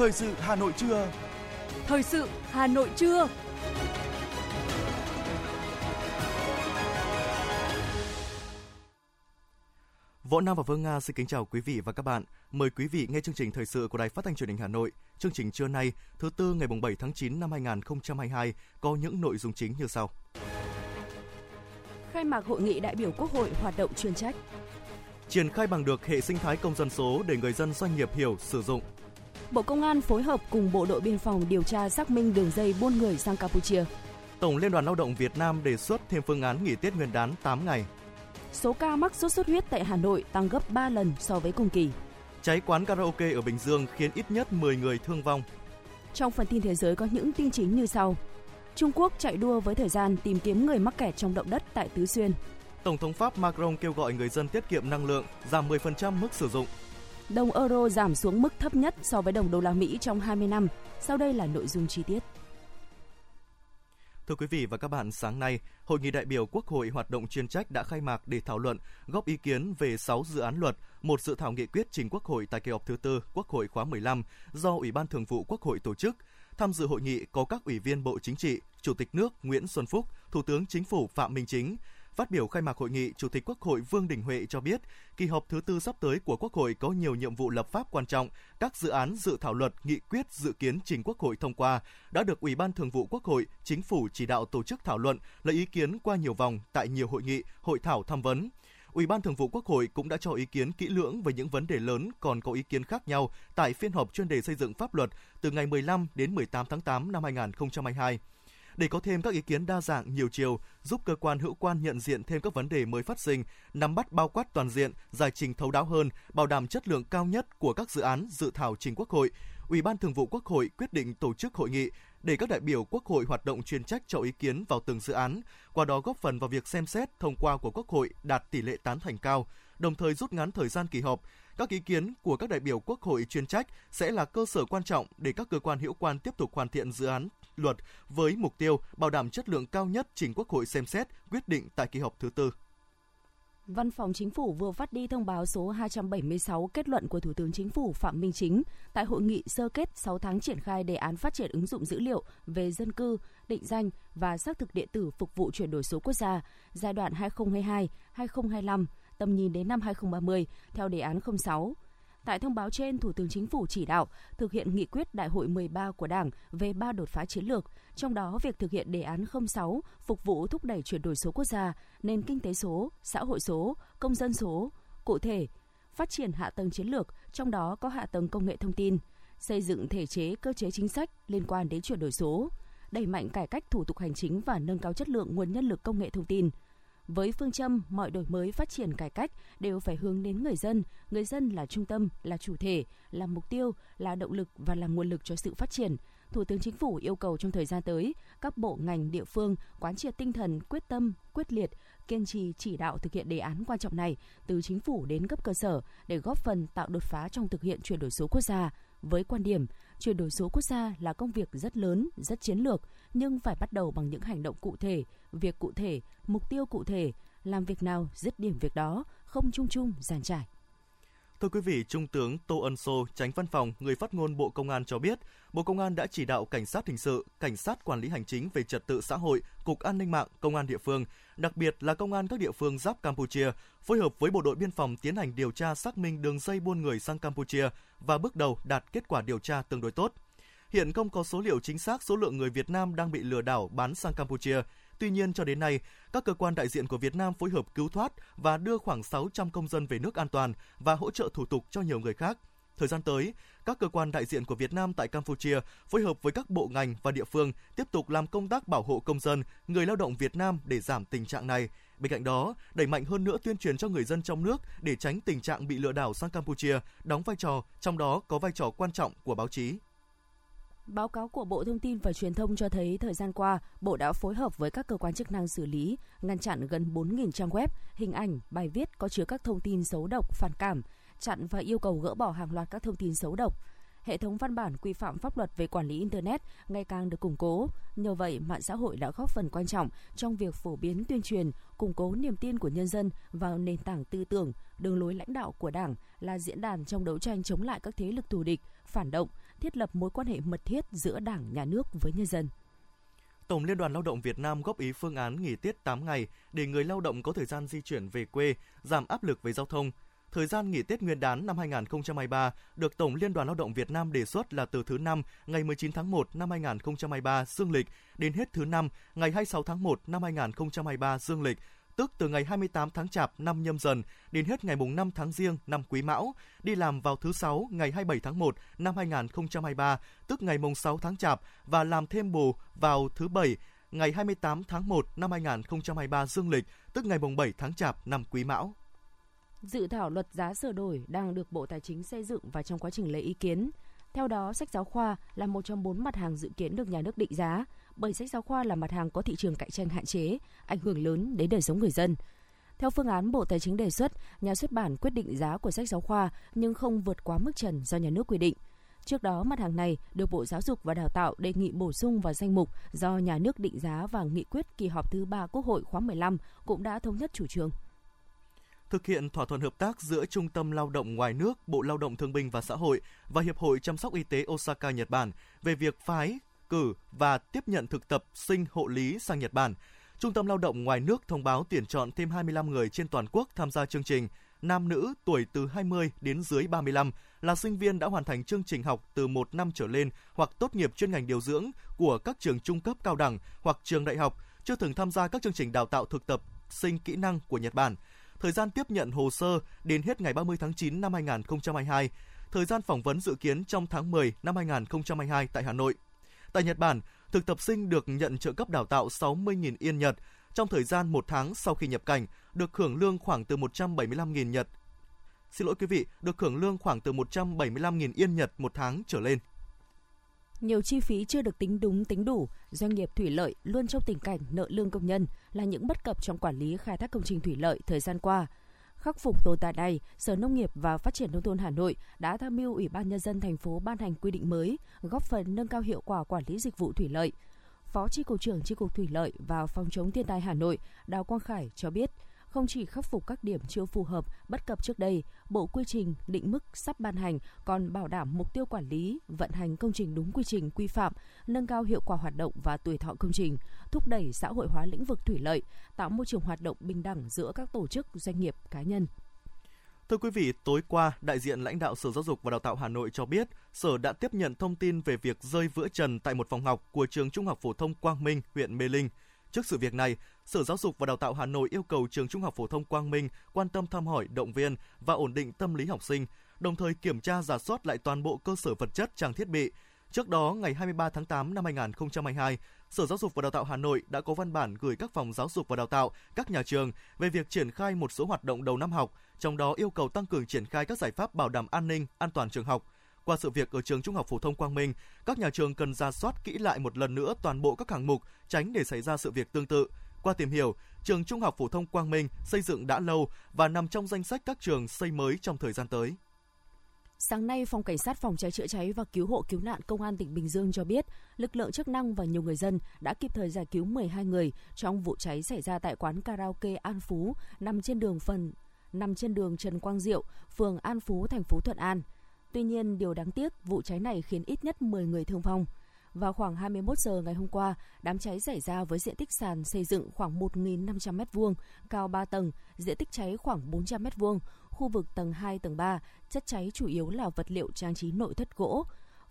Thời sự Hà Nội trưa. Thời sự Hà Nội trưa. Võ Nam và Vương Nga xin kính chào quý vị và các bạn. Mời quý vị nghe chương trình thời sự của Đài Phát thanh Truyền hình Hà Nội. Chương trình trưa nay, thứ tư ngày 7 tháng 9 năm 2022 có những nội dung chính như sau. Khai mạc hội nghị đại biểu Quốc hội hoạt động chuyên trách. Triển khai bằng được hệ sinh thái công dân số để người dân doanh nghiệp hiểu, sử dụng. Bộ Công an phối hợp cùng Bộ đội Biên phòng điều tra xác minh đường dây buôn người sang Campuchia. Tổng Liên đoàn Lao động Việt Nam đề xuất thêm phương án nghỉ Tết Nguyên đán 8 ngày. Số ca mắc sốt xuất huyết tại Hà Nội tăng gấp 3 lần so với cùng kỳ. Cháy quán karaoke ở Bình Dương khiến ít nhất 10 người thương vong. Trong phần tin thế giới có những tin chính như sau. Trung Quốc chạy đua với thời gian tìm kiếm người mắc kẹt trong động đất tại Tứ Xuyên. Tổng thống Pháp Macron kêu gọi người dân tiết kiệm năng lượng, giảm 10% mức sử dụng. Đồng euro giảm xuống mức thấp nhất so với đồng đô la Mỹ trong 20 năm. Sau đây là nội dung chi tiết. Thưa quý vị và các bạn, sáng nay, Hội nghị đại biểu Quốc hội hoạt động chuyên trách đã khai mạc để thảo luận, góp ý kiến về 6 dự án luật, một dự thảo nghị quyết trình Quốc hội tại kỳ họp thứ tư Quốc hội khóa 15 do Ủy ban Thường vụ Quốc hội tổ chức. Tham dự hội nghị có các ủy viên Bộ Chính trị, Chủ tịch nước Nguyễn Xuân Phúc, Thủ tướng Chính phủ Phạm Minh Chính, Phát biểu khai mạc hội nghị, Chủ tịch Quốc hội Vương Đình Huệ cho biết, kỳ họp thứ tư sắp tới của Quốc hội có nhiều nhiệm vụ lập pháp quan trọng. Các dự án dự thảo luật, nghị quyết dự kiến trình Quốc hội thông qua đã được Ủy ban Thường vụ Quốc hội, Chính phủ chỉ đạo tổ chức thảo luận, lấy ý kiến qua nhiều vòng tại nhiều hội nghị, hội thảo tham vấn. Ủy ban Thường vụ Quốc hội cũng đã cho ý kiến kỹ lưỡng về những vấn đề lớn còn có ý kiến khác nhau tại phiên họp chuyên đề xây dựng pháp luật từ ngày 15 đến 18 tháng 8 năm 2022 để có thêm các ý kiến đa dạng nhiều chiều, giúp cơ quan hữu quan nhận diện thêm các vấn đề mới phát sinh, nắm bắt bao quát toàn diện, giải trình thấu đáo hơn, bảo đảm chất lượng cao nhất của các dự án dự thảo trình Quốc hội. Ủy ban Thường vụ Quốc hội quyết định tổ chức hội nghị để các đại biểu Quốc hội hoạt động chuyên trách cho ý kiến vào từng dự án, qua đó góp phần vào việc xem xét thông qua của Quốc hội đạt tỷ lệ tán thành cao, đồng thời rút ngắn thời gian kỳ họp. Các ý kiến của các đại biểu Quốc hội chuyên trách sẽ là cơ sở quan trọng để các cơ quan hữu quan tiếp tục hoàn thiện dự án luật với mục tiêu bảo đảm chất lượng cao nhất trình Quốc hội xem xét quyết định tại kỳ họp thứ tư. Văn phòng Chính phủ vừa phát đi thông báo số 276 kết luận của Thủ tướng Chính phủ Phạm Minh Chính tại hội nghị sơ kết 6 tháng triển khai đề án phát triển ứng dụng dữ liệu về dân cư, định danh và xác thực điện tử phục vụ chuyển đổi số quốc gia giai đoạn 2022-2025, tầm nhìn đến năm 2030 theo đề án 06 Tại thông báo trên, Thủ tướng Chính phủ chỉ đạo thực hiện nghị quyết Đại hội 13 của Đảng về ba đột phá chiến lược, trong đó việc thực hiện đề án 06 phục vụ thúc đẩy chuyển đổi số quốc gia, nền kinh tế số, xã hội số, công dân số. Cụ thể, phát triển hạ tầng chiến lược, trong đó có hạ tầng công nghệ thông tin, xây dựng thể chế cơ chế chính sách liên quan đến chuyển đổi số, đẩy mạnh cải cách thủ tục hành chính và nâng cao chất lượng nguồn nhân lực công nghệ thông tin – với phương châm mọi đổi mới phát triển cải cách đều phải hướng đến người dân, người dân là trung tâm, là chủ thể, là mục tiêu, là động lực và là nguồn lực cho sự phát triển. Thủ tướng Chính phủ yêu cầu trong thời gian tới, các bộ ngành địa phương quán triệt tinh thần quyết tâm, quyết liệt, kiên trì chỉ đạo thực hiện đề án quan trọng này từ chính phủ đến cấp cơ sở để góp phần tạo đột phá trong thực hiện chuyển đổi số quốc gia với quan điểm chuyển đổi số quốc gia là công việc rất lớn, rất chiến lược nhưng phải bắt đầu bằng những hành động cụ thể, việc cụ thể, mục tiêu cụ thể, làm việc nào dứt điểm việc đó, không chung chung giàn trải. Thưa quý vị, Trung tướng Tô Ân Sô, tránh văn phòng, người phát ngôn Bộ Công an cho biết, Bộ Công an đã chỉ đạo Cảnh sát hình sự, Cảnh sát quản lý hành chính về trật tự xã hội, Cục An ninh mạng, Công an địa phương, đặc biệt là Công an các địa phương giáp Campuchia, phối hợp với Bộ đội Biên phòng tiến hành điều tra xác minh đường dây buôn người sang Campuchia và bước đầu đạt kết quả điều tra tương đối tốt. Hiện không có số liệu chính xác số lượng người Việt Nam đang bị lừa đảo bán sang Campuchia. Tuy nhiên cho đến nay, các cơ quan đại diện của Việt Nam phối hợp cứu thoát và đưa khoảng 600 công dân về nước an toàn và hỗ trợ thủ tục cho nhiều người khác. Thời gian tới, các cơ quan đại diện của Việt Nam tại Campuchia phối hợp với các bộ ngành và địa phương tiếp tục làm công tác bảo hộ công dân, người lao động Việt Nam để giảm tình trạng này. Bên cạnh đó, đẩy mạnh hơn nữa tuyên truyền cho người dân trong nước để tránh tình trạng bị lừa đảo sang Campuchia, đóng vai trò, trong đó có vai trò quan trọng của báo chí. Báo cáo của Bộ Thông tin và Truyền thông cho thấy thời gian qua, Bộ đã phối hợp với các cơ quan chức năng xử lý, ngăn chặn gần 4.000 trang web, hình ảnh, bài viết có chứa các thông tin xấu độc, phản cảm, chặn và yêu cầu gỡ bỏ hàng loạt các thông tin xấu độc. Hệ thống văn bản quy phạm pháp luật về quản lý Internet ngày càng được củng cố. Nhờ vậy, mạng xã hội đã góp phần quan trọng trong việc phổ biến tuyên truyền, củng cố niềm tin của nhân dân vào nền tảng tư tưởng, đường lối lãnh đạo của Đảng là diễn đàn trong đấu tranh chống lại các thế lực thù địch, phản động, thiết lập mối quan hệ mật thiết giữa Đảng, Nhà nước với nhân dân. Tổng Liên đoàn Lao động Việt Nam góp ý phương án nghỉ tiết 8 ngày để người lao động có thời gian di chuyển về quê, giảm áp lực về giao thông. Thời gian nghỉ Tết Nguyên đán năm 2023 được Tổng Liên đoàn Lao động Việt Nam đề xuất là từ thứ năm ngày 19 tháng 1 năm 2023 dương lịch đến hết thứ năm ngày 26 tháng 1 năm 2023 dương lịch tức từ ngày 28 tháng Chạp năm nhâm dần đến hết ngày mùng 5 tháng Giêng năm Quý Mão, đi làm vào thứ sáu ngày 27 tháng 1 năm 2023, tức ngày mùng 6 tháng Chạp và làm thêm bù vào thứ bảy ngày 28 tháng 1 năm 2023 dương lịch, tức ngày mùng 7 tháng Chạp năm Quý Mão. Dự thảo luật giá sửa đổi đang được Bộ Tài chính xây dựng và trong quá trình lấy ý kiến. Theo đó, sách giáo khoa là một trong bốn mặt hàng dự kiến được nhà nước định giá bởi sách giáo khoa là mặt hàng có thị trường cạnh tranh hạn chế, ảnh hưởng lớn đến đời sống người dân. Theo phương án Bộ Tài chính đề xuất, nhà xuất bản quyết định giá của sách giáo khoa nhưng không vượt quá mức trần do nhà nước quy định. Trước đó, mặt hàng này được Bộ Giáo dục và Đào tạo đề nghị bổ sung vào danh mục do nhà nước định giá và nghị quyết kỳ họp thứ ba Quốc hội khóa 15 cũng đã thống nhất chủ trương thực hiện thỏa thuận hợp tác giữa Trung tâm Lao động ngoài nước, Bộ Lao động Thương binh và Xã hội và Hiệp hội Chăm sóc Y tế Osaka, Nhật Bản về việc phái cử và tiếp nhận thực tập sinh hộ lý sang Nhật Bản. Trung tâm Lao động ngoài nước thông báo tuyển chọn thêm 25 người trên toàn quốc tham gia chương trình, nam nữ tuổi từ 20 đến dưới 35 là sinh viên đã hoàn thành chương trình học từ một năm trở lên hoặc tốt nghiệp chuyên ngành điều dưỡng của các trường trung cấp cao đẳng hoặc trường đại học, chưa từng tham gia các chương trình đào tạo thực tập sinh kỹ năng của Nhật Bản. Thời gian tiếp nhận hồ sơ đến hết ngày 30 tháng 9 năm 2022. Thời gian phỏng vấn dự kiến trong tháng 10 năm 2022 tại Hà Nội. Tại Nhật Bản, thực tập sinh được nhận trợ cấp đào tạo 60.000 yên Nhật trong thời gian một tháng sau khi nhập cảnh, được hưởng lương khoảng từ 175.000 Nhật. Xin lỗi quý vị, được hưởng lương khoảng từ 175.000 yên Nhật một tháng trở lên. Nhiều chi phí chưa được tính đúng tính đủ, doanh nghiệp thủy lợi luôn trong tình cảnh nợ lương công nhân là những bất cập trong quản lý khai thác công trình thủy lợi thời gian qua. Khắc phục tồn tại này, Sở Nông nghiệp và Phát triển nông thôn Hà Nội đã tham mưu Ủy ban nhân dân thành phố ban hành quy định mới, góp phần nâng cao hiệu quả quản lý dịch vụ thủy lợi. Phó Chi cục trưởng Chi cục Thủy lợi và Phòng chống thiên tai Hà Nội, Đào Quang Khải cho biết, không chỉ khắc phục các điểm chưa phù hợp, bất cập trước đây, Bộ Quy trình, định mức sắp ban hành còn bảo đảm mục tiêu quản lý, vận hành công trình đúng quy trình, quy phạm, nâng cao hiệu quả hoạt động và tuổi thọ công trình, thúc đẩy xã hội hóa lĩnh vực thủy lợi, tạo môi trường hoạt động bình đẳng giữa các tổ chức, doanh nghiệp, cá nhân. Thưa quý vị, tối qua, đại diện lãnh đạo Sở Giáo dục và Đào tạo Hà Nội cho biết, Sở đã tiếp nhận thông tin về việc rơi vữa trần tại một phòng học của trường Trung học phổ thông Quang Minh, huyện Mê Linh. Trước sự việc này, Sở Giáo dục và Đào tạo Hà Nội yêu cầu trường Trung học phổ thông Quang Minh quan tâm thăm hỏi, động viên và ổn định tâm lý học sinh, đồng thời kiểm tra giả soát lại toàn bộ cơ sở vật chất trang thiết bị. Trước đó, ngày 23 tháng 8 năm 2022, Sở Giáo dục và Đào tạo Hà Nội đã có văn bản gửi các phòng giáo dục và đào tạo, các nhà trường về việc triển khai một số hoạt động đầu năm học, trong đó yêu cầu tăng cường triển khai các giải pháp bảo đảm an ninh, an toàn trường học. Qua sự việc ở trường Trung học phổ thông Quang Minh, các nhà trường cần ra soát kỹ lại một lần nữa toàn bộ các hạng mục, tránh để xảy ra sự việc tương tự. Qua tìm hiểu, trường Trung học phổ thông Quang Minh xây dựng đã lâu và nằm trong danh sách các trường xây mới trong thời gian tới. Sáng nay, Phòng Cảnh sát Phòng cháy chữa cháy và Cứu hộ Cứu nạn Công an tỉnh Bình Dương cho biết, lực lượng chức năng và nhiều người dân đã kịp thời giải cứu 12 người trong vụ cháy xảy ra tại quán karaoke An Phú nằm trên đường phần nằm trên đường Trần Quang Diệu, phường An Phú, thành phố Thuận An. Tuy nhiên, điều đáng tiếc, vụ cháy này khiến ít nhất 10 người thương vong. Vào khoảng 21 giờ ngày hôm qua, đám cháy xảy ra với diện tích sàn xây dựng khoảng 1.500 m2, cao 3 tầng, diện tích cháy khoảng 400 m2, khu vực tầng 2, tầng 3, chất cháy chủ yếu là vật liệu trang trí nội thất gỗ.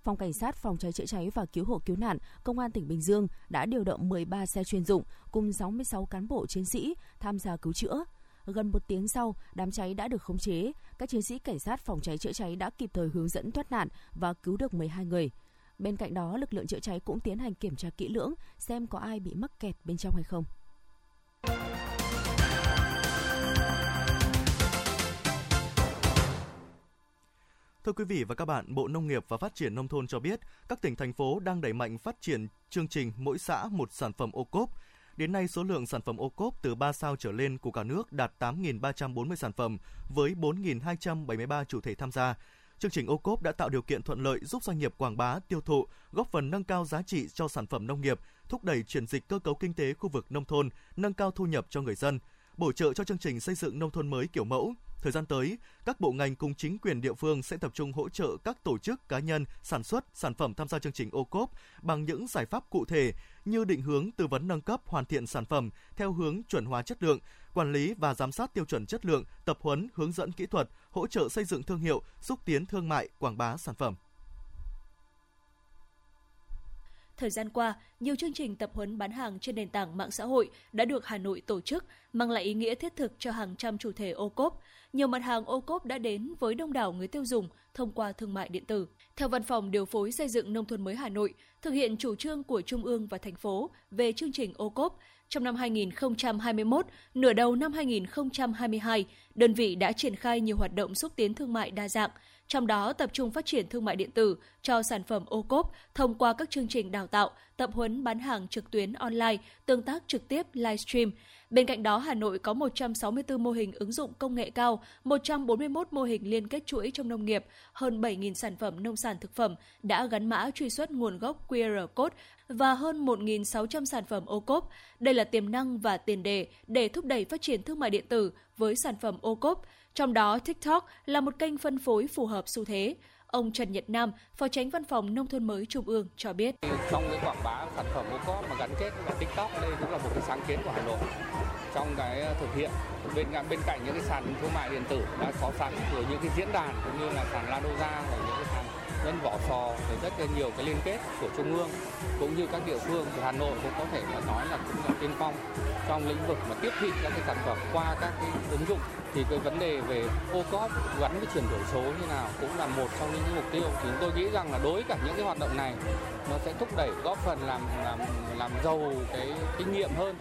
Phòng Cảnh sát Phòng cháy chữa cháy và Cứu hộ Cứu nạn Công an tỉnh Bình Dương đã điều động 13 xe chuyên dụng cùng 66 cán bộ chiến sĩ tham gia cứu chữa. Gần một tiếng sau, đám cháy đã được khống chế. Các chiến sĩ cảnh sát phòng cháy chữa cháy đã kịp thời hướng dẫn thoát nạn và cứu được 12 người. Bên cạnh đó, lực lượng chữa cháy cũng tiến hành kiểm tra kỹ lưỡng xem có ai bị mắc kẹt bên trong hay không. Thưa quý vị và các bạn, Bộ Nông nghiệp và Phát triển Nông thôn cho biết, các tỉnh, thành phố đang đẩy mạnh phát triển chương trình mỗi xã một sản phẩm ô cốp. Đến nay, số lượng sản phẩm ô cốp từ 3 sao trở lên của cả nước đạt 8.340 sản phẩm với 4.273 chủ thể tham gia. Chương trình ô cốp đã tạo điều kiện thuận lợi giúp doanh nghiệp quảng bá, tiêu thụ, góp phần nâng cao giá trị cho sản phẩm nông nghiệp, thúc đẩy chuyển dịch cơ cấu kinh tế khu vực nông thôn, nâng cao thu nhập cho người dân, bổ trợ cho chương trình xây dựng nông thôn mới kiểu mẫu, Thời gian tới, các bộ ngành cùng chính quyền địa phương sẽ tập trung hỗ trợ các tổ chức cá nhân sản xuất sản phẩm tham gia chương trình ô cốp bằng những giải pháp cụ thể như định hướng tư vấn nâng cấp hoàn thiện sản phẩm theo hướng chuẩn hóa chất lượng, quản lý và giám sát tiêu chuẩn chất lượng, tập huấn, hướng dẫn kỹ thuật, hỗ trợ xây dựng thương hiệu, xúc tiến thương mại, quảng bá sản phẩm. Thời gian qua, nhiều chương trình tập huấn bán hàng trên nền tảng mạng xã hội đã được Hà Nội tổ chức, mang lại ý nghĩa thiết thực cho hàng trăm chủ thể ô cốp. Nhiều mặt hàng ô cốp đã đến với đông đảo người tiêu dùng thông qua thương mại điện tử. Theo Văn phòng Điều phối Xây dựng Nông thôn mới Hà Nội, thực hiện chủ trương của Trung ương và thành phố về chương trình ô cốp, trong năm 2021, nửa đầu năm 2022, đơn vị đã triển khai nhiều hoạt động xúc tiến thương mại đa dạng, trong đó tập trung phát triển thương mại điện tử cho sản phẩm ô cốp thông qua các chương trình đào tạo, tập huấn bán hàng trực tuyến online, tương tác trực tiếp livestream. Bên cạnh đó, Hà Nội có 164 mô hình ứng dụng công nghệ cao, 141 mô hình liên kết chuỗi trong nông nghiệp, hơn 7.000 sản phẩm nông sản thực phẩm đã gắn mã truy xuất nguồn gốc QR code và hơn 1.600 sản phẩm ô cốp. Đây là tiềm năng và tiền đề để thúc đẩy phát triển thương mại điện tử với sản phẩm ô cốp. Trong đó, TikTok là một kênh phân phối phù hợp xu thế. Ông Trần Nhật Nam, Phó Tránh Văn phòng Nông thôn mới Trung ương cho biết. Trong cái quảng bá sản phẩm ô cốp mà gắn kết với TikTok đây cũng là một cái sáng kiến của Hà Nội trong cái ờ, thực hiện bên bên cạnh những cái sàn thương mại điện tử đã có sẵn rồi những cái diễn đàn cũng như là sàn Ladoza dân vỏ sò với rất là nhiều cái liên kết của trung ương cũng như các địa phương thì Hà Nội cũng có thể nói là cũng là tiên phong trong lĩnh vực mà tiếp thị các cái sản phẩm qua các cái ứng dụng. Thì cái vấn đề về ô cóp gắn với chuyển đổi số như nào cũng là một trong những mục tiêu. Thì chúng tôi nghĩ rằng là đối cả những cái hoạt động này, nó sẽ thúc đẩy, góp phần làm làm làm giàu cái kinh nghiệm hơn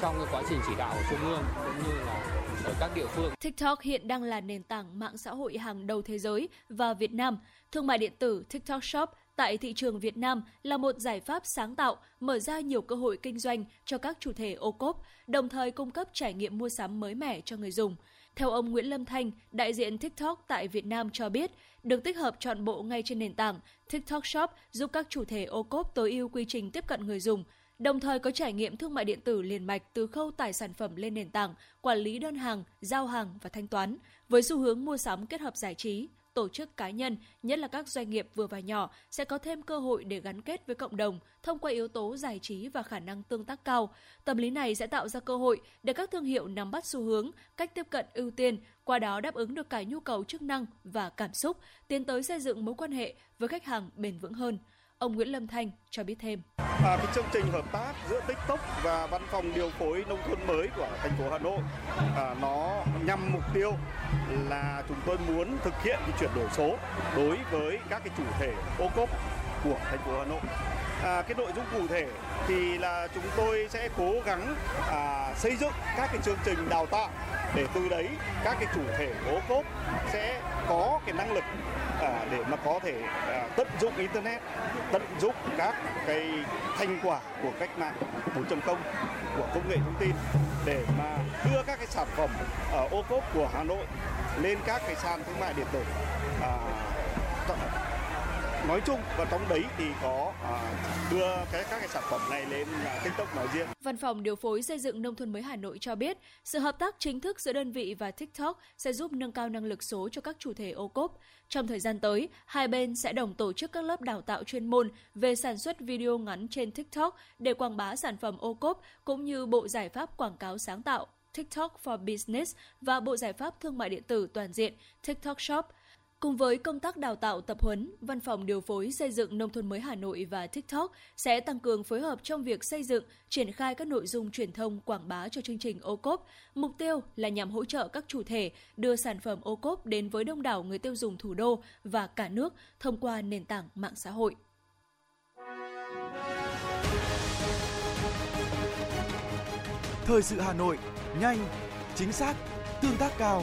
trong cái quá trình chỉ đạo của trung ương cũng như là ở các địa phương. TikTok hiện đang là nền tảng mạng xã hội hàng đầu thế giới và Việt Nam. Thương mại điện tử TikTok Shop tại thị trường Việt Nam là một giải pháp sáng tạo, mở ra nhiều cơ hội kinh doanh cho các chủ thể ô cốp, đồng thời cung cấp trải nghiệm mua sắm mới mẻ cho người dùng. Theo ông Nguyễn Lâm Thanh, đại diện TikTok tại Việt Nam cho biết, được tích hợp trọn bộ ngay trên nền tảng, TikTok Shop giúp các chủ thể ô cốp tối ưu quy trình tiếp cận người dùng, đồng thời có trải nghiệm thương mại điện tử liền mạch từ khâu tải sản phẩm lên nền tảng, quản lý đơn hàng, giao hàng và thanh toán, với xu hướng mua sắm kết hợp giải trí, tổ chức cá nhân, nhất là các doanh nghiệp vừa và nhỏ sẽ có thêm cơ hội để gắn kết với cộng đồng thông qua yếu tố giải trí và khả năng tương tác cao. Tâm lý này sẽ tạo ra cơ hội để các thương hiệu nắm bắt xu hướng, cách tiếp cận ưu tiên, qua đó đáp ứng được cả nhu cầu chức năng và cảm xúc, tiến tới xây dựng mối quan hệ với khách hàng bền vững hơn. Ông Nguyễn Lâm Thanh cho biết thêm. À, cái chương trình hợp tác giữa TikTok và Văn phòng điều phối nông thôn mới của thành phố Hà Nội à, nó nhằm mục tiêu là chúng tôi muốn thực hiện cái chuyển đổi số đối với các cái chủ thể ô cốp của thành phố Hà Nội. À, cái nội dung cụ thể thì là chúng tôi sẽ cố gắng à, xây dựng các cái chương trình đào tạo để từ đấy các cái chủ thể ô cốp sẽ có cái năng lực à, để mà có thể à, tận dụng internet tận dụng các cái thành quả của cách mạng 4.0 của công nghệ thông tin để mà đưa các cái sản phẩm ở ô cốp của Hà Nội lên các cái sàn thương mại điện tử à, nói chung và trong đấy thì có à, đưa cái các cái sản phẩm này lên à, TikTok nói riêng. Văn phòng điều phối xây dựng nông thôn mới Hà Nội cho biết, sự hợp tác chính thức giữa đơn vị và TikTok sẽ giúp nâng cao năng lực số cho các chủ thể ô cốp. Trong thời gian tới, hai bên sẽ đồng tổ chức các lớp đào tạo chuyên môn về sản xuất video ngắn trên TikTok để quảng bá sản phẩm ô cốp cũng như bộ giải pháp quảng cáo sáng tạo TikTok for Business và bộ giải pháp thương mại điện tử toàn diện TikTok Shop – Cùng với công tác đào tạo tập huấn, Văn phòng điều phối xây dựng nông thôn mới Hà Nội và TikTok sẽ tăng cường phối hợp trong việc xây dựng, triển khai các nội dung truyền thông quảng bá cho chương trình ô cốp. Mục tiêu là nhằm hỗ trợ các chủ thể đưa sản phẩm ô cốp đến với đông đảo người tiêu dùng thủ đô và cả nước thông qua nền tảng mạng xã hội. Thời sự Hà Nội, nhanh, chính xác, tương tác cao.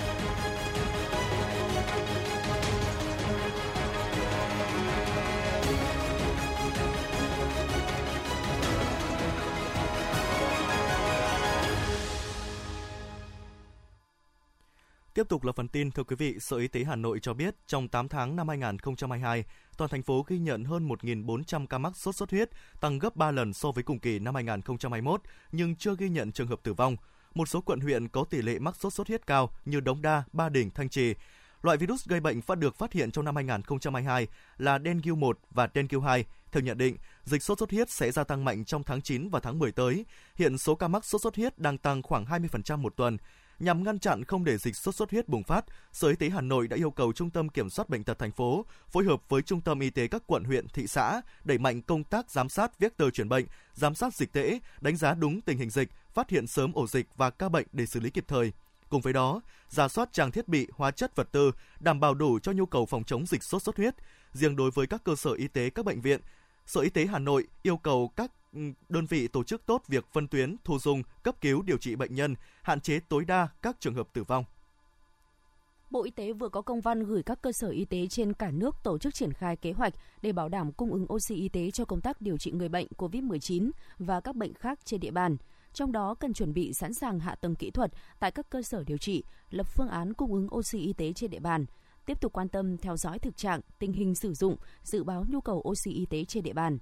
Tiếp tục là phần tin, thưa quý vị, Sở Y tế Hà Nội cho biết trong 8 tháng năm 2022, toàn thành phố ghi nhận hơn 1.400 ca mắc sốt xuất huyết, tăng gấp 3 lần so với cùng kỳ năm 2021, nhưng chưa ghi nhận trường hợp tử vong. Một số quận huyện có tỷ lệ mắc sốt xuất huyết cao như Đống Đa, Ba Đình, Thanh Trì. Loại virus gây bệnh phát được phát hiện trong năm 2022 là dengue 1 và dengue 2. Theo nhận định, dịch sốt xuất huyết sẽ gia tăng mạnh trong tháng 9 và tháng 10 tới. Hiện số ca mắc sốt xuất huyết đang tăng khoảng 20% một tuần. Nhằm ngăn chặn không để dịch sốt xuất huyết bùng phát, Sở Y tế Hà Nội đã yêu cầu Trung tâm Kiểm soát bệnh tật thành phố phối hợp với Trung tâm Y tế các quận huyện, thị xã đẩy mạnh công tác giám sát vector truyền bệnh, giám sát dịch tễ, đánh giá đúng tình hình dịch, phát hiện sớm ổ dịch và ca bệnh để xử lý kịp thời. Cùng với đó, giả soát trang thiết bị, hóa chất vật tư, đảm bảo đủ cho nhu cầu phòng chống dịch sốt xuất huyết. Riêng đối với các cơ sở y tế, các bệnh viện, Sở Y tế Hà Nội yêu cầu các ừ, đơn vị tổ chức tốt việc phân tuyến, thu dung, cấp cứu điều trị bệnh nhân, hạn chế tối đa các trường hợp tử vong. Bộ Y tế vừa có công văn gửi các cơ sở y tế trên cả nước tổ chức triển khai kế hoạch để bảo đảm cung ứng oxy y tế cho công tác điều trị người bệnh COVID-19 và các bệnh khác trên địa bàn. Trong đó cần chuẩn bị sẵn sàng hạ tầng kỹ thuật tại các cơ sở điều trị, lập phương án cung ứng oxy y tế trên địa bàn, tiếp tục quan tâm theo dõi thực trạng, tình hình sử dụng, dự báo nhu cầu oxy y tế trên địa bàn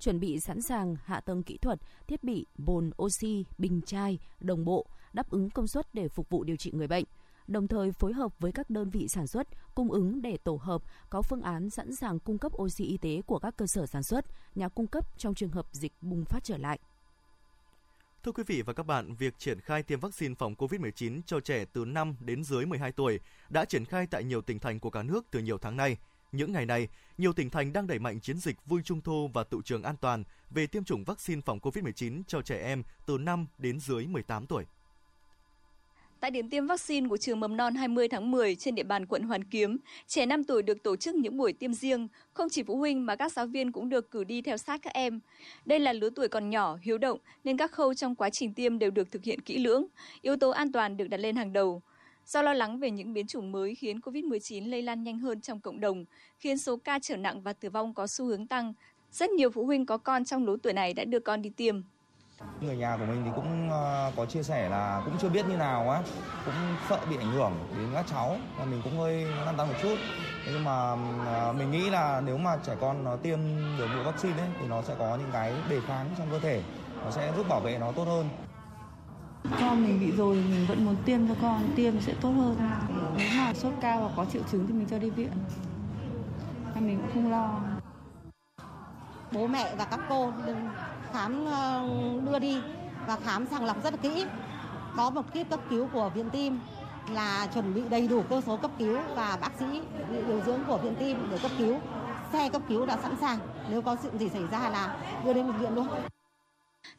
chuẩn bị sẵn sàng hạ tầng kỹ thuật, thiết bị, bồn oxy, bình chai, đồng bộ, đáp ứng công suất để phục vụ điều trị người bệnh. Đồng thời phối hợp với các đơn vị sản xuất, cung ứng để tổ hợp có phương án sẵn sàng cung cấp oxy y tế của các cơ sở sản xuất, nhà cung cấp trong trường hợp dịch bùng phát trở lại. Thưa quý vị và các bạn, việc triển khai tiêm vaccine phòng COVID-19 cho trẻ từ 5 đến dưới 12 tuổi đã triển khai tại nhiều tỉnh thành của cả nước từ nhiều tháng nay. Những ngày này, nhiều tỉnh thành đang đẩy mạnh chiến dịch vui trung thu và tự trường an toàn về tiêm chủng vaccine phòng COVID-19 cho trẻ em từ 5 đến dưới 18 tuổi. Tại điểm tiêm vaccine của trường mầm non 20 tháng 10 trên địa bàn quận Hoàn Kiếm, trẻ 5 tuổi được tổ chức những buổi tiêm riêng. Không chỉ phụ huynh mà các giáo viên cũng được cử đi theo sát các em. Đây là lứa tuổi còn nhỏ, hiếu động nên các khâu trong quá trình tiêm đều được thực hiện kỹ lưỡng. Yếu tố an toàn được đặt lên hàng đầu. Do lo lắng về những biến chủng mới khiến COVID-19 lây lan nhanh hơn trong cộng đồng, khiến số ca trở nặng và tử vong có xu hướng tăng, rất nhiều phụ huynh có con trong lứa tuổi này đã đưa con đi tiêm. Người nhà của mình thì cũng ờ, có chia sẻ là cũng chưa biết như nào á, cũng sợ bị ảnh hưởng đến các cháu và mình cũng hơi lăn tăn một chút. Nhưng mà ờ, mình nghĩ là nếu mà trẻ con nó tiêm được mũi vaccine ấy, thì nó sẽ có những cái đề kháng trong cơ thể, nó sẽ giúp bảo vệ nó tốt hơn. Con mình bị rồi mình vẫn muốn tiêm cho con, tiêm sẽ tốt hơn. Nếu mà sốt cao và có triệu chứng thì mình cho đi viện. Mình cũng không lo. Bố mẹ và các cô đừng khám ờ, đưa đi và khám sàng lọc rất là kỹ. Có một kíp cấp cứu của viện tim là chuẩn bị đầy đủ cơ số cấp cứu và bác sĩ điều dưỡng của viện tim để cấp cứu. Xe cấp cứu đã sẵn sàng, nếu có chuyện gì xảy ra là đưa đến bệnh viện luôn.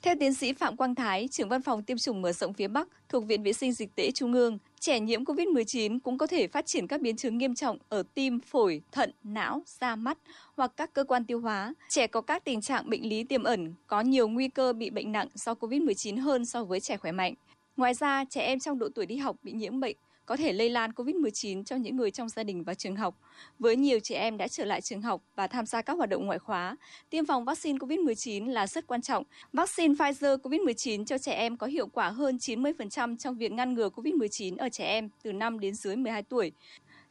Theo tiến sĩ Phạm Quang Thái, trưởng văn phòng tiêm chủng mở rộng phía Bắc thuộc Viện Vệ sinh Dịch tễ Trung ương, trẻ nhiễm COVID-19 cũng có thể phát triển các biến chứng nghiêm trọng ở tim, phổi, thận, não, da mắt hoặc các cơ quan tiêu hóa. Trẻ có các tình trạng bệnh lý tiềm ẩn, có nhiều nguy cơ bị bệnh nặng do COVID-19 hơn so với trẻ khỏe mạnh. Ngoài ra, trẻ em trong độ tuổi đi học bị nhiễm bệnh có thể lây lan COVID-19 cho những người trong gia đình và trường học. Với nhiều trẻ em đã trở lại trường học và tham gia các hoạt động ngoại khóa, tiêm phòng vaccine COVID-19 là rất quan trọng. Vaccine Pfizer COVID-19 cho trẻ em có hiệu quả hơn 90% trong việc ngăn ngừa COVID-19 ở trẻ em từ 5 đến dưới 12 tuổi.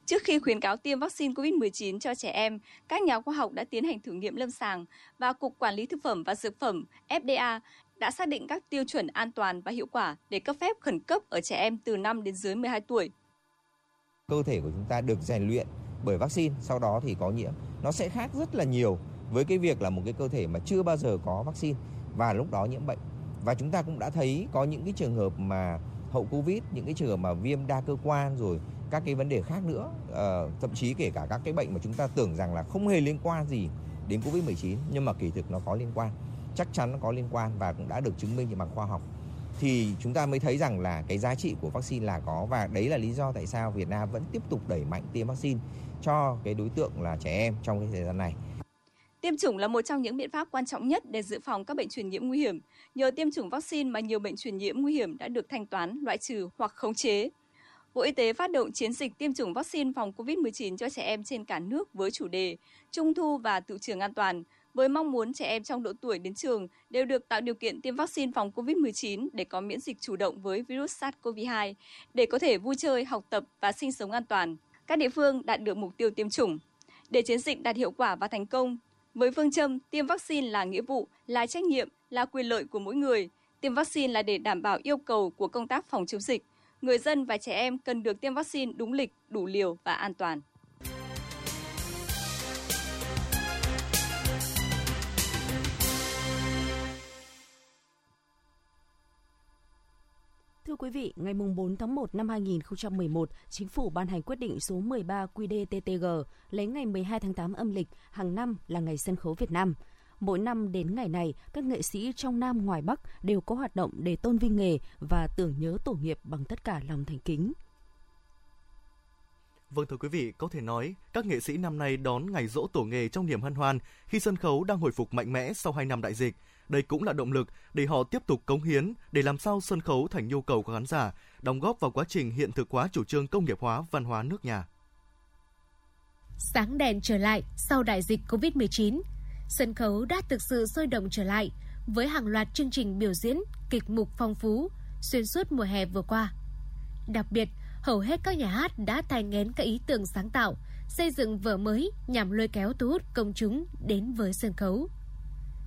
Trước khi khuyến cáo tiêm vaccine COVID-19 cho trẻ em, các nhà khoa học đã tiến hành thử nghiệm lâm sàng và Cục Quản lý Thực phẩm và Dược phẩm FDA đã xác định các tiêu chuẩn an toàn và hiệu quả để cấp phép khẩn cấp ở trẻ em từ 5 đến dưới 12 tuổi. Cơ thể của chúng ta được rèn luyện bởi vaccine, sau đó thì có nhiễm. Nó sẽ khác rất là nhiều với cái việc là một cái cơ thể mà chưa bao giờ có vaccine và lúc đó nhiễm bệnh. Và chúng ta cũng đã thấy có những cái trường hợp mà hậu Covid, những cái trường hợp mà viêm đa cơ quan rồi các cái vấn đề khác nữa, uh, thậm chí kể cả các cái bệnh mà chúng ta tưởng rằng là không hề liên quan gì đến Covid-19 nhưng mà kỳ thực nó có liên quan chắc chắn nó có liên quan và cũng đã được chứng minh bằng khoa học thì chúng ta mới thấy rằng là cái giá trị của vaccine là có và đấy là lý do tại sao Việt Nam vẫn tiếp tục đẩy mạnh tiêm vaccine cho cái đối tượng là trẻ em trong cái thời gian này. Tiêm chủng là một trong những biện pháp quan trọng nhất để dự phòng các bệnh truyền nhiễm nguy hiểm. Nhờ tiêm chủng vaccine mà nhiều bệnh truyền nhiễm nguy hiểm đã được thanh toán, loại trừ hoặc khống chế. Bộ Y tế phát động chiến dịch tiêm chủng vaccine phòng COVID-19 cho trẻ em trên cả nước với chủ đề Trung thu và tự trường an toàn, với mong muốn trẻ em trong độ tuổi đến trường đều được tạo điều kiện tiêm vaccine phòng COVID-19 để có miễn dịch chủ động với virus SARS-CoV-2, để có thể vui chơi, học tập và sinh sống an toàn. Các địa phương đạt được mục tiêu tiêm chủng. Để chiến dịch đạt hiệu quả và thành công, với phương châm tiêm vaccine là nghĩa vụ, là trách nhiệm, là quyền lợi của mỗi người, tiêm vaccine là để đảm bảo yêu cầu của công tác phòng chống dịch. Người dân và trẻ em cần được tiêm vaccine đúng lịch, đủ liều và an toàn. Quý vị, ngày 4 tháng 1 năm 2011, Chính phủ ban hành quyết định số 13 QĐ-TTG lấy ngày 12 tháng 8 âm lịch hàng năm là ngày sân khấu Việt Nam. Mỗi năm đến ngày này, các nghệ sĩ trong Nam ngoài Bắc đều có hoạt động để tôn vinh nghề và tưởng nhớ tổ nghiệp bằng tất cả lòng thành kính. Vâng thưa quý vị, có thể nói các nghệ sĩ năm nay đón ngày dỗ tổ nghề trong niềm hân hoan khi sân khấu đang hồi phục mạnh mẽ sau 2 năm đại dịch. Đây cũng là động lực để họ tiếp tục cống hiến để làm sao sân khấu thành nhu cầu của khán giả, đóng góp vào quá trình hiện thực hóa chủ trương công nghiệp hóa văn hóa nước nhà. Sáng đèn trở lại sau đại dịch Covid-19, sân khấu đã thực sự sôi động trở lại với hàng loạt chương trình biểu diễn, kịch mục phong phú xuyên suốt mùa hè vừa qua. Đặc biệt, hầu hết các nhà hát đã tài ngén các ý tưởng sáng tạo, xây dựng vở mới nhằm lôi kéo thu hút công chúng đến với sân khấu.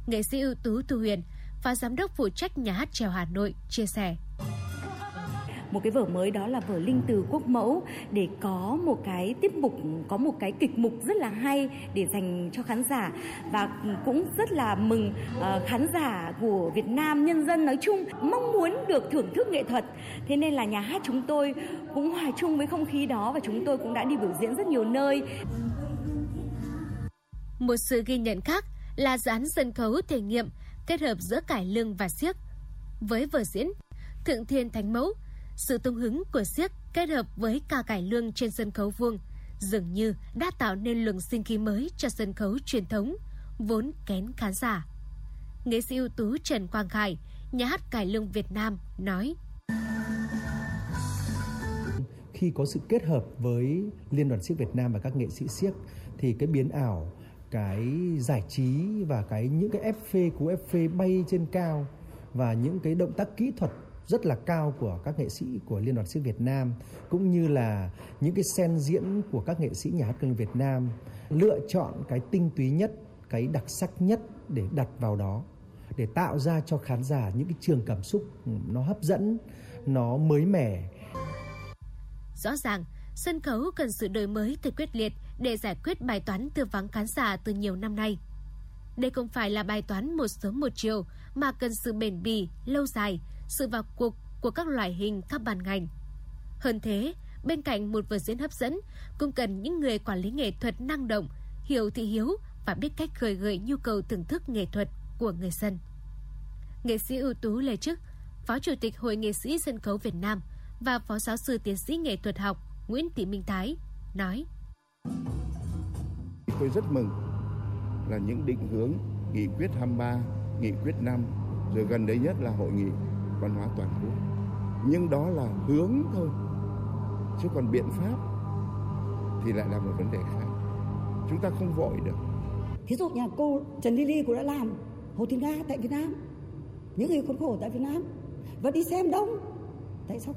Nghệ sĩ ưu tú Thu Huyền, Phó Giám đốc phụ trách nhà hát trèo Hà Nội, chia sẻ một cái vở mới đó là vở Linh Từ Quốc Mẫu để có một cái tiết mục, có một cái kịch mục rất là hay để dành cho khán giả và cũng rất là mừng uh, khán giả của Việt Nam nhân dân nói chung mong muốn được thưởng thức nghệ thuật. Thế nên là nhà hát chúng tôi cũng hòa chung với không khí đó và chúng tôi cũng đã đi biểu diễn rất nhiều nơi. Một sự ghi nhận khác là dự án sân khấu thể nghiệm kết hợp giữa cải lương và siếc. Với vở diễn Thượng Thiên Thánh Mẫu, sự tung hứng của siếc kết hợp với ca cải lương trên sân khấu vuông dường như đã tạo nên luồng sinh khí mới cho sân khấu truyền thống, vốn kén khán giả. Nghệ sĩ ưu tú Trần Quang Khải, nhà hát cải lương Việt Nam nói: Khi có sự kết hợp với Liên đoàn siếc Việt Nam và các nghệ sĩ siếc thì cái biến ảo cái giải trí và cái những cái FP cú ép bay trên cao và những cái động tác kỹ thuật rất là cao của các nghệ sĩ của Liên đoàn siếc Việt Nam cũng như là những cái sen diễn của các nghệ sĩ nhà hát cải Việt Nam lựa chọn cái tinh túy nhất, cái đặc sắc nhất để đặt vào đó để tạo ra cho khán giả những cái trường cảm xúc ừ, nó hấp dẫn, nó mới mẻ. Rõ ràng, sân khấu cần sự đổi mới thật quyết liệt để giải quyết bài toán thư vắng khán giả từ nhiều năm nay. Đây không phải là bài toán một sớm một chiều mà cần sự bền bỉ, lâu dài, sự vào cuộc của các loại hình các ban ngành. Hơn thế, bên cạnh một vở diễn hấp dẫn, cũng cần những người quản lý nghệ thuật năng động, hiểu thị hiếu và biết cách khơi gợi nhu cầu thưởng thức nghệ thuật của người dân. Nghệ sĩ ưu tú Lê Trức, Phó Chủ tịch Hội Nghệ sĩ Sân khấu Việt Nam và Phó Giáo sư Tiến sĩ Nghệ thuật học Nguyễn Thị Minh Thái nói Tôi rất mừng là những định hướng nghị quyết 23, nghị quyết 5, rồi gần đây nhất là hội nghị văn hóa toàn quốc. Nhưng đó là hướng thôi, chứ còn biện pháp thì lại là một vấn đề khác. Chúng ta không vội được. Thí dụ nhà cô Trần Ly Ly cũng đã làm Hồ Thiên Nga tại Việt Nam, những người khốn khổ tại Việt Nam và đi xem đông. Tại sao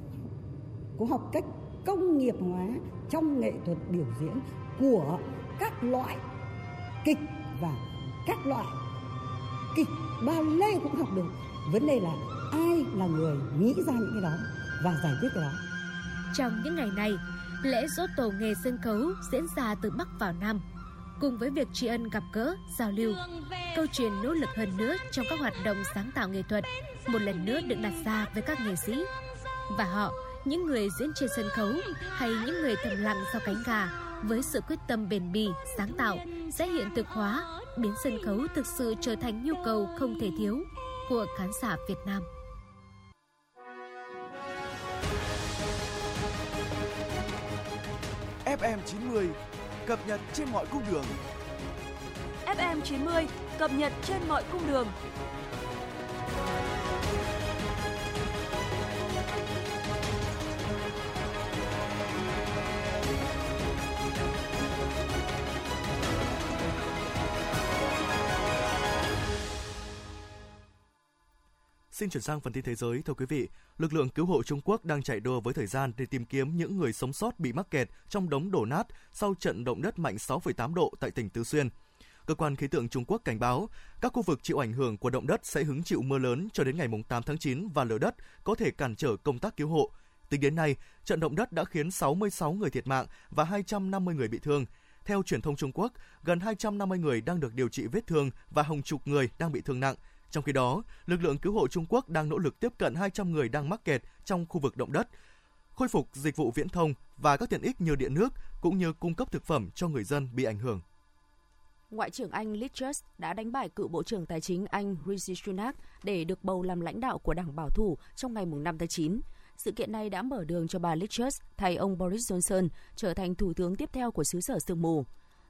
cô học cách công nghiệp hóa trong nghệ thuật biểu diễn của các loại kịch và các loại kịch. Ba lê cũng học được vấn đề là ai là người nghĩ ra những cái đó và giải quyết cái đó. Trong những ngày này, lễ dỗ tổ nghề sân khấu diễn ra từ bắc vào nam, cùng với việc tri ân gặp gỡ, giao lưu. Câu chuyện nỗ lực hơn nữa trong các hoạt động sáng tạo nghệ thuật một lần nữa được đặt ra với các nghệ sĩ. Và họ, những người diễn trên sân khấu hay những người thầm lặng sau cánh gà với sự quyết tâm bền bỉ, sáng tạo sẽ hiện thực hóa, biến sân khấu thực sự trở thành nhu cầu không thể thiếu của khán giả Việt Nam. FM 90 cập nhật trên mọi cung đường. FM 90 cập nhật trên mọi cung đường. Xin chuyển sang phần tin thế giới, thưa quý vị. Lực lượng cứu hộ Trung Quốc đang chạy đua với thời gian để tìm kiếm những người sống sót bị mắc kẹt trong đống đổ nát sau trận động đất mạnh 6,8 độ tại tỉnh Tứ Xuyên. Cơ quan khí tượng Trung Quốc cảnh báo các khu vực chịu ảnh hưởng của động đất sẽ hứng chịu mưa lớn cho đến ngày 8 tháng 9 và lở đất có thể cản trở công tác cứu hộ. Tính đến nay, trận động đất đã khiến 66 người thiệt mạng và 250 người bị thương. Theo truyền thông Trung Quốc, gần 250 người đang được điều trị vết thương và hàng chục người đang bị thương nặng. Trong khi đó, lực lượng cứu hộ Trung Quốc đang nỗ lực tiếp cận 200 người đang mắc kẹt trong khu vực động đất, khôi phục dịch vụ viễn thông và các tiện ích như điện nước cũng như cung cấp thực phẩm cho người dân bị ảnh hưởng. Ngoại trưởng Anh Liz Truss đã đánh bại cựu Bộ trưởng Tài chính Anh Rishi Sunak để được bầu làm lãnh đạo của Đảng Bảo thủ trong ngày 5 tháng 9. Sự kiện này đã mở đường cho bà Liz Truss thay ông Boris Johnson trở thành thủ tướng tiếp theo của xứ sở sương mù.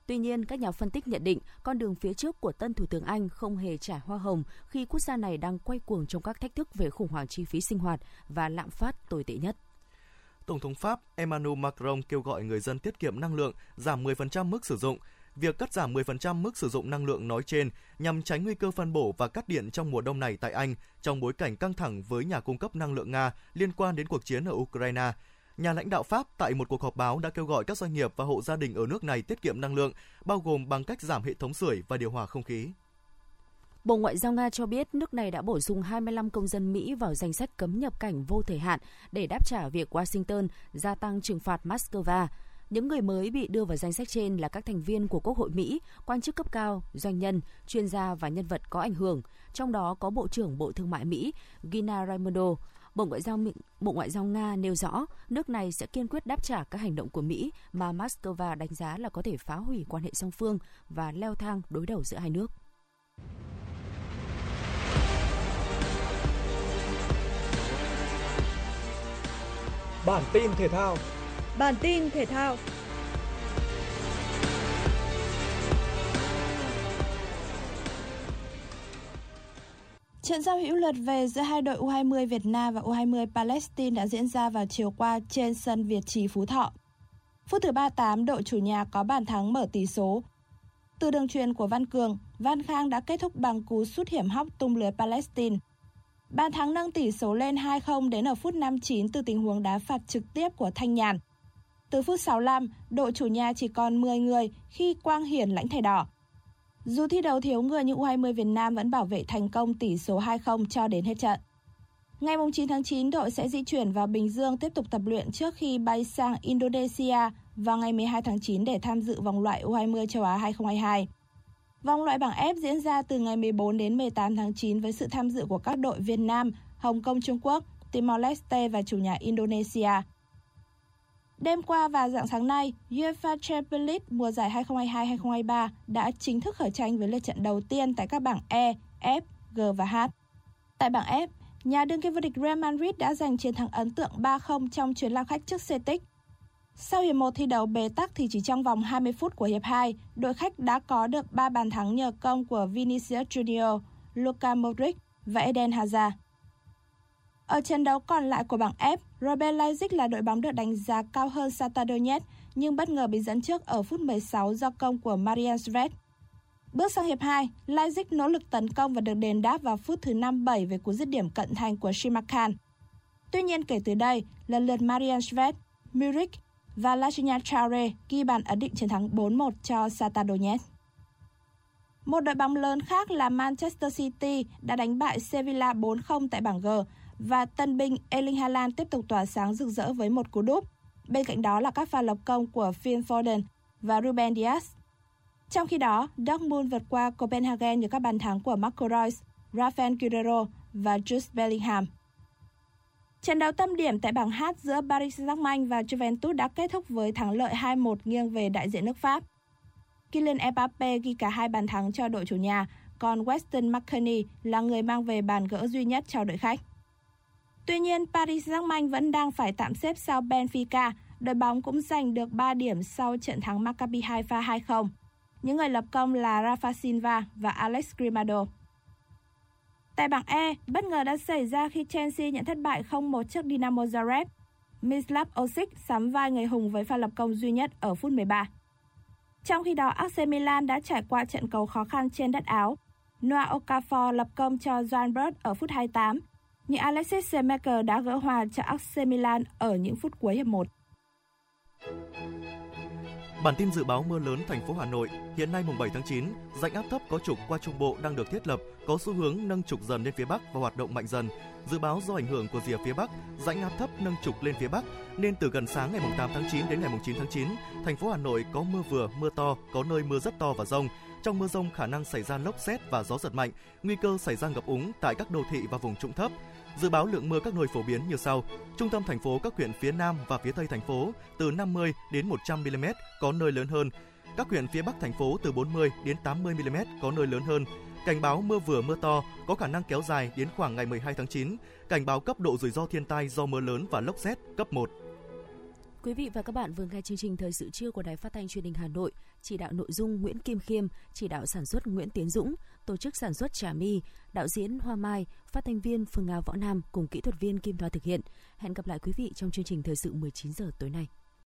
Tuy nhiên, các nhà phân tích nhận định con đường phía trước của tân Thủ tướng Anh không hề trả hoa hồng khi quốc gia này đang quay cuồng trong các thách thức về khủng hoảng chi phí sinh hoạt và lạm phát tồi tệ nhất. Tổng thống Pháp Emmanuel Macron kêu gọi người dân tiết kiệm năng lượng, giảm 10% mức sử dụng. Việc cắt giảm 10% mức sử dụng năng lượng nói trên nhằm tránh nguy cơ phân bổ và cắt điện trong mùa đông này tại Anh trong bối cảnh căng thẳng với nhà cung cấp năng lượng Nga liên quan đến cuộc chiến ở Ukraine nhà lãnh đạo Pháp tại một cuộc họp báo đã kêu gọi các doanh nghiệp và hộ gia đình ở nước này tiết kiệm năng lượng, bao gồm bằng cách giảm hệ thống sưởi và điều hòa không khí. Bộ Ngoại giao Nga cho biết nước này đã bổ sung 25 công dân Mỹ vào danh sách cấm nhập cảnh vô thời hạn để đáp trả việc Washington gia tăng trừng phạt Moscow. Những người mới bị đưa vào danh sách trên là các thành viên của Quốc hội Mỹ, quan chức cấp cao, doanh nhân, chuyên gia và nhân vật có ảnh hưởng, trong đó có Bộ trưởng Bộ Thương mại Mỹ Gina Raimondo, Bộ Ngoại giao Bộ Ngoại giao Nga nêu rõ nước này sẽ kiên quyết đáp trả các hành động của Mỹ mà Moscow đánh giá là có thể phá hủy quan hệ song phương và leo thang đối đầu giữa hai nước. Bản tin thể thao Bản tin thể thao Trận giao hữu lượt về giữa hai đội U20 Việt Nam và U20 Palestine đã diễn ra vào chiều qua trên sân Việt Trì Phú Thọ. Phút thứ 38, đội chủ nhà có bàn thắng mở tỷ số. Từ đường truyền của Văn Cường, Văn Khang đã kết thúc bằng cú sút hiểm hóc tung lưới Palestine. Bàn thắng nâng tỷ số lên 2-0 đến ở phút 59 từ tình huống đá phạt trực tiếp của Thanh Nhàn. Từ phút 65, đội chủ nhà chỉ còn 10 người khi Quang Hiển lãnh thẻ đỏ. Dù thi đấu thiếu người nhưng U20 Việt Nam vẫn bảo vệ thành công tỷ số 2-0 cho đến hết trận. Ngày 9 tháng 9, đội sẽ di chuyển vào Bình Dương tiếp tục tập luyện trước khi bay sang Indonesia vào ngày 12 tháng 9 để tham dự vòng loại U20 châu Á 2022. Vòng loại bảng F diễn ra từ ngày 14 đến 18 tháng 9 với sự tham dự của các đội Việt Nam, Hồng Kông Trung Quốc, Timor-Leste và chủ nhà Indonesia. Đêm qua và dạng sáng nay, UEFA Champions League mùa giải 2022-2023 đã chính thức khởi tranh với lượt trận đầu tiên tại các bảng E, F, G và H. Tại bảng F, nhà đương kim vô địch Real Madrid đã giành chiến thắng ấn tượng 3-0 trong chuyến lao khách trước Celtic. Sau hiệp 1 thi đấu bế tắc thì chỉ trong vòng 20 phút của hiệp 2, đội khách đã có được 3 bàn thắng nhờ công của Vinicius Junior, Luka Modric và Eden Hazard. Ở trận đấu còn lại của bảng F, RB Leipzig là đội bóng được đánh giá cao hơn Shakhtar Donetsk nhưng bất ngờ bị dẫn trước ở phút 16 do công của Marian Svet. Bước sang hiệp 2, Leipzig nỗ lực tấn công và được đền đáp vào phút thứ 57 về cú dứt điểm cận thành của Shimakan. Tuy nhiên kể từ đây, lần lượt Marian Svet, Murik và Lachina Traore ghi bàn ấn định chiến thắng 4-1 cho Shakhtar Donetsk. Một đội bóng lớn khác là Manchester City đã đánh bại Sevilla 4-0 tại bảng G và tân binh Erling Haaland tiếp tục tỏa sáng rực rỡ với một cú đúp. Bên cạnh đó là các pha lập công của Phil Foden và Ruben Dias. Trong khi đó, Dortmund vượt qua Copenhagen nhờ các bàn thắng của Marco Reus, Rafael Guerrero và Jude Bellingham. Trận đấu tâm điểm tại bảng H giữa Paris Saint-Germain và Juventus đã kết thúc với thắng lợi 2-1 nghiêng về đại diện nước Pháp. Kylian Mbappe ghi cả hai bàn thắng cho đội chủ nhà, còn Weston McKennie là người mang về bàn gỡ duy nhất cho đội khách. Tuy nhiên, Paris Saint-Germain vẫn đang phải tạm xếp sau Benfica. Đội bóng cũng giành được 3 điểm sau trận thắng Maccabi Haifa 2-0. Những người lập công là Rafa Silva và Alex Grimado. Tại bảng E, bất ngờ đã xảy ra khi Chelsea nhận thất bại 0-1 trước Dinamo Zagreb. Mislav Osic sắm vai người hùng với pha lập công duy nhất ở phút 13. Trong khi đó, AC Milan đã trải qua trận cầu khó khăn trên đất Áo. Noah Okafor lập công cho Joan Bird ở phút 28 nhưng Alexis Semaker đã gỡ hòa cho AC Milan ở những phút cuối hiệp 1. Bản tin dự báo mưa lớn thành phố Hà Nội, hiện nay mùng 7 tháng 9, rãnh áp thấp có trục qua Trung Bộ đang được thiết lập, có xu hướng nâng trục dần lên phía Bắc và hoạt động mạnh dần. Dự báo do ảnh hưởng của rìa phía Bắc, rãnh áp thấp nâng trục lên phía Bắc, nên từ gần sáng ngày mùng 8 tháng 9 đến ngày mùng 9 tháng 9, thành phố Hà Nội có mưa vừa, mưa to, có nơi mưa rất to và rông. Trong mưa rông khả năng xảy ra lốc xét và gió giật mạnh, nguy cơ xảy ra ngập úng tại các đô thị và vùng trũng thấp. Dự báo lượng mưa các nơi phổ biến như sau: Trung tâm thành phố các huyện phía Nam và phía Tây thành phố từ 50 đến 100 mm, có nơi lớn hơn. Các huyện phía Bắc thành phố từ 40 đến 80 mm, có nơi lớn hơn. Cảnh báo mưa vừa mưa to có khả năng kéo dài đến khoảng ngày 12 tháng 9. Cảnh báo cấp độ rủi ro thiên tai do mưa lớn và lốc xét cấp 1. Quý vị và các bạn vừa nghe chương trình Thời sự trưa của Đài Phát thanh Truyền hình Hà Nội, chỉ đạo nội dung Nguyễn Kim Khiêm, chỉ đạo sản xuất Nguyễn Tiến Dũng, tổ chức sản xuất Trà My, đạo diễn Hoa Mai, phát thanh viên Phương Nga Võ Nam cùng kỹ thuật viên Kim Thoa thực hiện. Hẹn gặp lại quý vị trong chương trình Thời sự 19 giờ tối nay.